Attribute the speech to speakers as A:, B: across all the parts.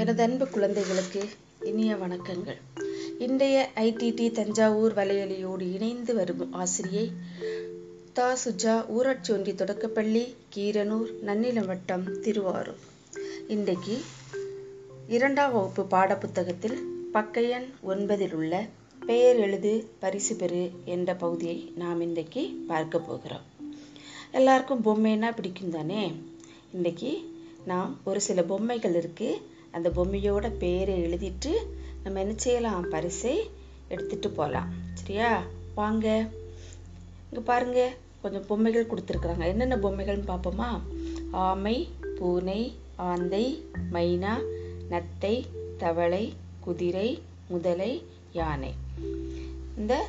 A: எனது அன்பு குழந்தைகளுக்கு இனிய வணக்கங்கள். இன்றைய ஐடிடி தஞ்சாவூர் வலையொலியோடு இணைந்து வரும் ஆசிரியை தா. சுஜா ஊராட்சி ஒன்றிய தொடக்கப்பள்ளி கீரனூர் நன்னிலம் வட்டம் திருவாரூர். இன்றைக்கு இரண்டாம் வகுப்பு பாடப்புத்தகத்தில் பக்கையன் ஒன்பதில் உள்ள பெயர் எழுது பரிசு பெறு என்ற பகுதியை நாம் இன்றைக்கு பார்க்க போகிறோம். எல்லாருக்கும் பொம்மைன்னா பிடிக்கும் தானே இன்றைக்கி நாம் ஒரு சில பொம்மைகள் இருக்குது அந்த பொம்மையோட பேரை எழுதிட்டு நம்ம என்ன செய்யலாம்? பரிசை எடுத்துட்டு போகலாம் சரியா? வாங்க. இங்கே பாருங்க. கொஞ்சம் பொம்மைகள் கொடுத்துருக்குறாங்க. என்னென்ன பொம்மைகள்னு பார்ப்போமா? ஆமை பூனை ஆந்தை மைனா நத்தை தவளை குதிரை முதலை யானை. இந்த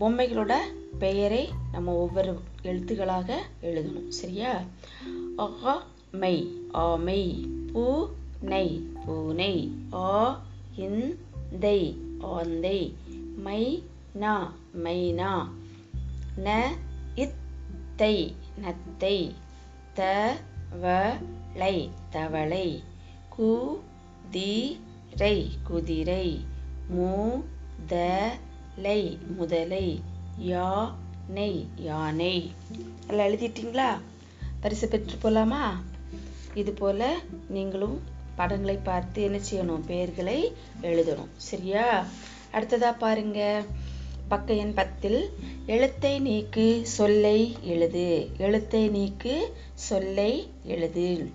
A: பொம்மைகளோட பெயரை நம்ம ஒவ்வொரு எழுத்துக்களாக எழுதணும். சரியா? ஆ மை ஆமை பூ நை பூனை ஆ இந்தை ஆந்தை மை நா மைனா ந இத்தை நத்தை த வ ளை தவளை கு தி ரை குதிரை மு த லை முதலை நெய் யானை எல்லாம் எழுதிட்டீங்களா? பரிசு பெற்று போகலாமா இது போல் நீங்களும் படங்களை பார்த்து என்ன செய்யணும்? பெயர்களை எழுதணும். சரியா? அடுத்ததா பாருங்க. பக்க எண் பத்தில் எழுத்தை நீக்கு சொல்லை எழுது. எழுத்தை நீக்கு சொல்லை எழுது.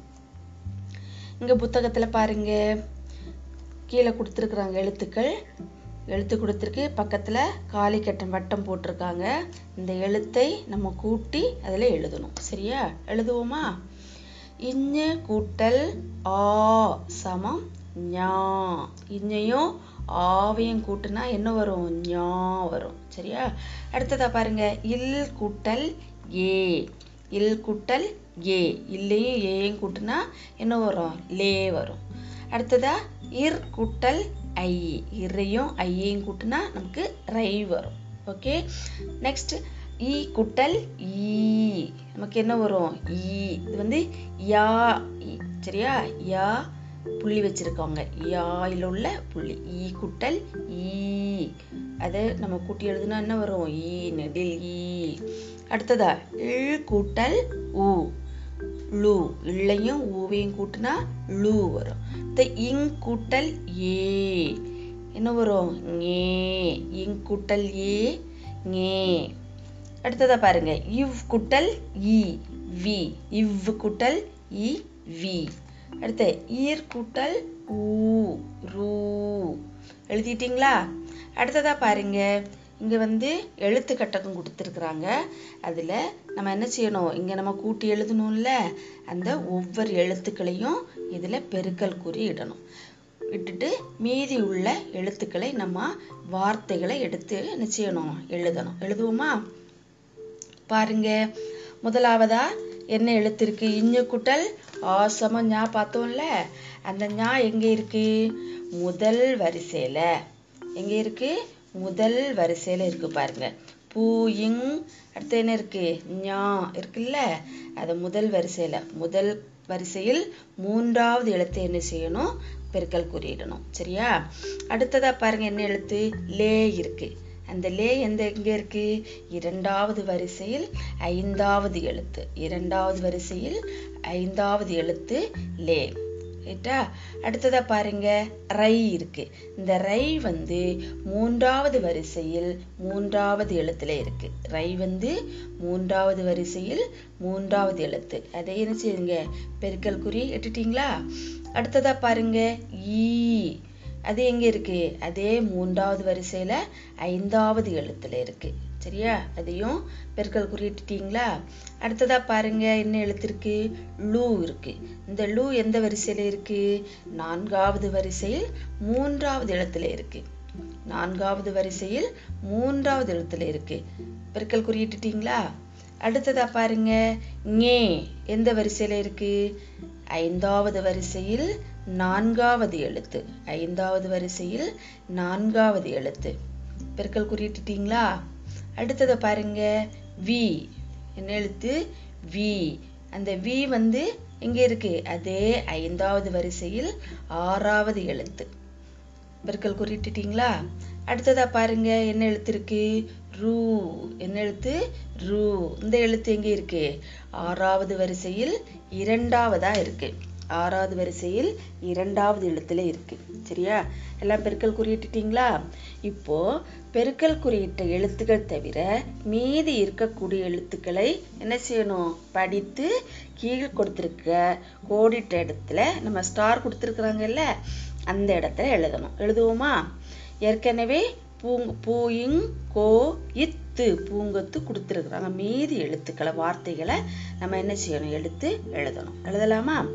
A: இங்க புத்தகத்துல பாருங்க. கீழே கொடுத்துருக்குறாங்க எழுத்துக்கள். எழுத்து கொடுத்துருக்கு. பக்கத்துல காலி கட்டம் வட்டம் போட்டிருக்காங்க. இந்த எழுத்தை நம்ம கூட்டி அதில் எழுதணும். சரியா? எழுதுவோமா? இஞ்சு கூட்டல் ஆ சமம் ஞா. இஞ்சையும் ஆவையும் கூட்டுனா என்ன வரும்? ஞா வரும். சரியா? அடுத்ததா பாருங்க. இல் கூட்டல் ஏ. இல் கூட்டல் ஏ. இல்லையும் ஏயும் கூட்டுனா என்ன வரும்? லே வரும். அடுத்ததா இர் கூட்டல் ஐ. இறையும் ஐயையும் கூட்டுனா நமக்கு ரை வரும். ஓகே? நெக்ஸ்ட் ஈ குட்டல் ஈ. நமக்கு என்ன வரும்? ஈ. இது வந்து யா சரியா? யா புள்ளி வச்சிருக்காங்க யாயில் உள்ள புள்ளி. ஈ குட்டல் ஈ. அதை நம்ம கூட்டி எழுதுனா என்ன வரும்? ஈ நெடில் ஈ. அடுத்ததா இழ் கூட்டல் ஊ லு. இல்லையும் ஊவையும் கூட்டினா லு வரும். இந்த இங் கூட்டல் ஏ. என்ன வரும்? ஏ இங் கூட்டல் ஏ. ஞே அடுத்ததா பாருங்க. இவ் குட்டல் இ வி. இவ் குட்டல் இ வி. அடுத்து ஈர் குட்டல் ஊ ரூ. எழுதிட்டீங்களா? அடுத்ததா பாருங்க. இங்கே வந்து எழுத்து கட்டகம் கொடுத்துருக்குறாங்க. அதில் நம்ம என்ன செய்யணும்? இங்கே நம்ம கூட்டி எழுதணும்ல. அந்த ஒவ்வொரு எழுத்துக்களையும் இதில் பெருக்கல் குறி இடணும். விட்டுட்டு மீதி உள்ள எழுத்துக்களை நம்ம வார்த்தைகளை எடுத்து என்ன செய்யணும்? எழுதணும். எழுதுவோமா? பாருங்க. முதலாவதா என்ன எழுத்து இருக்கு இஞ்சு குட்டல் ஆசமம் ஞா பார்த்தோம்ல. அந்த ஞா எங்க இருக்கு? முதல் வரிசையில. எங்க இருக்கு? முதல் வரிசையில இருக்கு பாருங்க. பூ இங் அடுத்து என்ன இருக்கு? ஞா இருக்குல்ல. அது முதல் வரிசையில. முதல் வரிசையில் மூன்றாவது எழுத்து என்ன செய்யணும்? பெருக்கல் குறியிடணும் சரியா? அடுத்ததா பாருங்க என்ன எழுத்து? லே இருக்கு. அந்த லே எந்த எங்கே இருக்கு? இரண்டாவது வரிசையில் ஐந்தாவது எழுத்து. இரண்டாவது வரிசையில் ஐந்தாவது எழுத்து லே. ரைட்டா அடுத்ததாக பாருங்க. ரை இருக்கு. இந்த ரை வந்து மூன்றாவது வரிசையில் மூன்றாவது எழுத்துல இருக்கு. ரை வந்து மூன்றாவது வரிசையில் மூன்றாவது எழுத்து. அதை என்ன செய்யுங்க? பெருக்கல் குறி எட்டுட்டீங்களா? அடுத்ததாக பாருங்க. ஈ. அது எங்கே இருக்கு? அதே மூன்றாவது வரிசையில் ஐந்தாவது எழுத்தில் இருக்கு. சரியா? அதையும் பெருக்கல் குறியிட்டுட்டீங்களா? அடுத்ததாக பாருங்க என்ன எழுத்து இருக்குது லூ இருக்கு. இந்த லூ எந்த வரிசையில் இருக்கு? நான்காவது வரிசையில் மூன்றாவது எழுத்துல இருக்கு. நான்காவது வரிசையில் மூன்றாவது எழுத்தில் இருக்கு. பெருக்கல் குறியிட்டுட்டீங்களா? அடுத்ததா பாருங்க ஞே எந்த வரிசையில் இருக்கு? ஐந்தாவது வரிசையில் நான்காவது எழுத்து. ஐந்தாவது வரிசையில் நான்காவது எழுத்து. பெருக்கல் குறியிட்டுட்டீங்களா? அடுத்ததை பாருங்க. வி என்ன எழுத்து? வி அந்த வி வந்து எங்க இருக்கு? அதே ஐந்தாவது வரிசையில் ஆறாவது எழுத்து. பெருக்கல் குறிட்டுட்டீங்களா அடுத்ததா பாருங்க. என்ன எழுத்து இருக்கு? ரூ. என்ன எழுத்து? ரூ. இந்த எழுத்து எங்க இருக்கு? ஆறாவது வரிசையில் இரண்டாவதா இருக்கு. ஆறாவது வரிசையில் இரண்டாவது எழுத்துல இருக்கு. சரியா? எல்லாம் பெருக்கல் குறியிட்டுட்டீங்களா? இப்போ பெருக்கல் குறியிட்ட எழுத்துக்கள் தவிர மீதி இருக்கக்கூடிய எழுத்துக்களை என்ன செய்யணும்? படித்து கீழே கொடுத்துருக்க கோடிட்ட இடத்துல நம்ம ஸ்டார் கொடுத்துருக்குறாங்கல்ல அந்த இடத்துல எழுதணும். எழுதுவோமா? ஏற்கனவே பூங் பூயிங் கோ இத் இத்து பூங்கத்து கொடுத்துருக்குறாங்க. மீதி எழுத்துக்களை வார்த்தைகளை நம்ம என்ன செய்யணும்? எடுத்து எழுதணும். எழுதலாமா?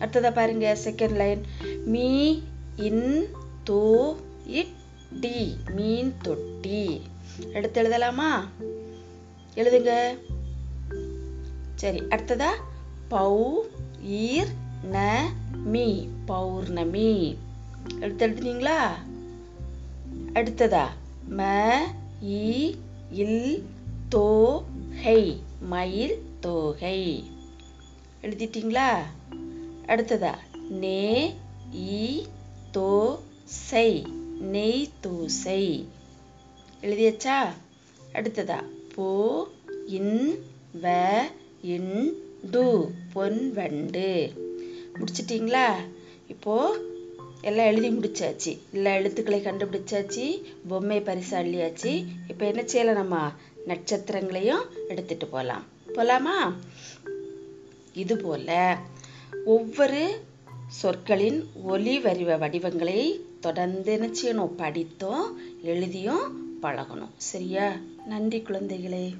A: அடுத்ததை பாருங்க second line me in though it D. மீன் தொட்டி. எடுத்து எழுதலாமா? எழுதுங்க. சரி அடுத்ததா? பௌ ஈர் ந மீ. பௌர்ணமி. எடுத்து எழுதுனீங்களா? அடுத்ததா? ம இ இல் தோ மயில் தோகை. எழுதிட்டீங்களா? அடுத்ததா நே இ தோ செய் நெய் தோசை. எழுதியாச்சா? அடுத்ததா போ இன் வ இன் டு பொன் வண்டு. முடிச்சிட்டிங்களா? இப்போ எல்லாம் எழுதி முடிச்சாச்சு. எல்லா எழுத்துக்களை கண்டுபிடிச்சாச்சு. பொம்மை பரிசு அள்ளியாச்சு. இப்போ என்ன செய்யலாம் நம்ம? நட்சத்திரங்களையும் எடுத்துட்டு போகலாம் போகலாமா இது போல ஒவ்வொரு சொற்களின் ஒலி வரிவ வடிவங்களை தொடர்ந்து என்ன செய்யணும்? படித்தோம் எழுதியும் பழகணும். சரியா? நன்றி குழந்தைகளே.